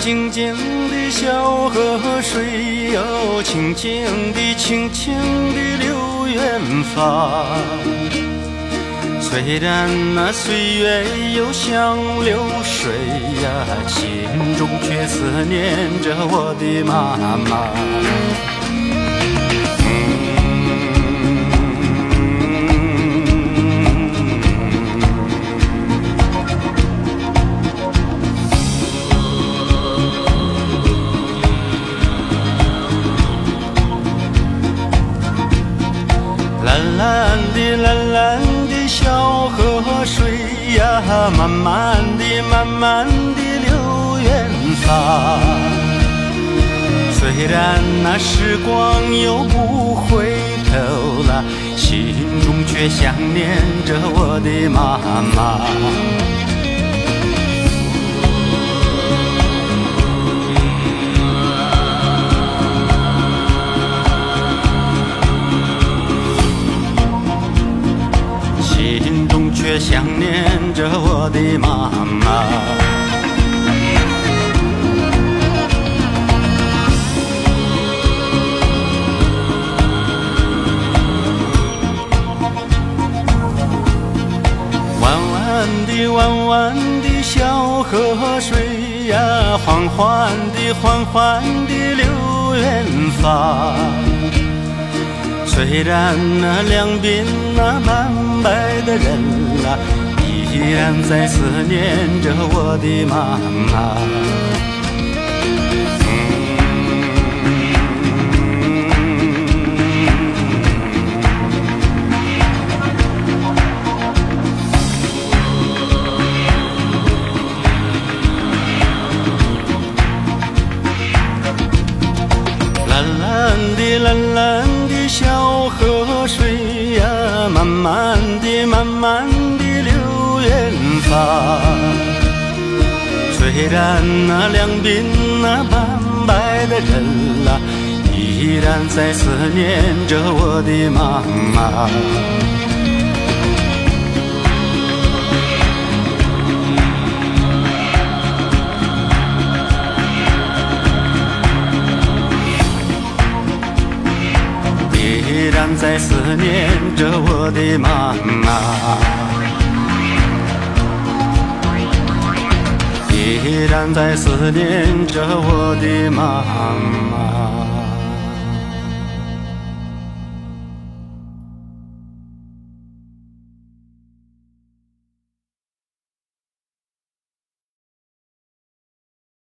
静静的小河水哟，轻轻的、轻轻的流远方。虽然那岁月又像流水呀，心中却思念着我的妈妈。蓝蓝的蓝蓝的小河水呀，慢慢地慢慢地流远方。虽然那时光又不回头了，心中却想念着我的妈妈。却想念着我的妈妈。弯弯的弯弯的小河水呀，缓缓的缓缓的流远方。虽然那两鬓那斑的人。依然在思念着我的妈妈。蓝蓝的蓝蓝小河水呀，慢慢地慢慢地流。远方，虽然那两鬓那斑白的人啊，依然在思念着我的妈妈。依然在思念着我的妈妈。依然在思念着我的妈妈。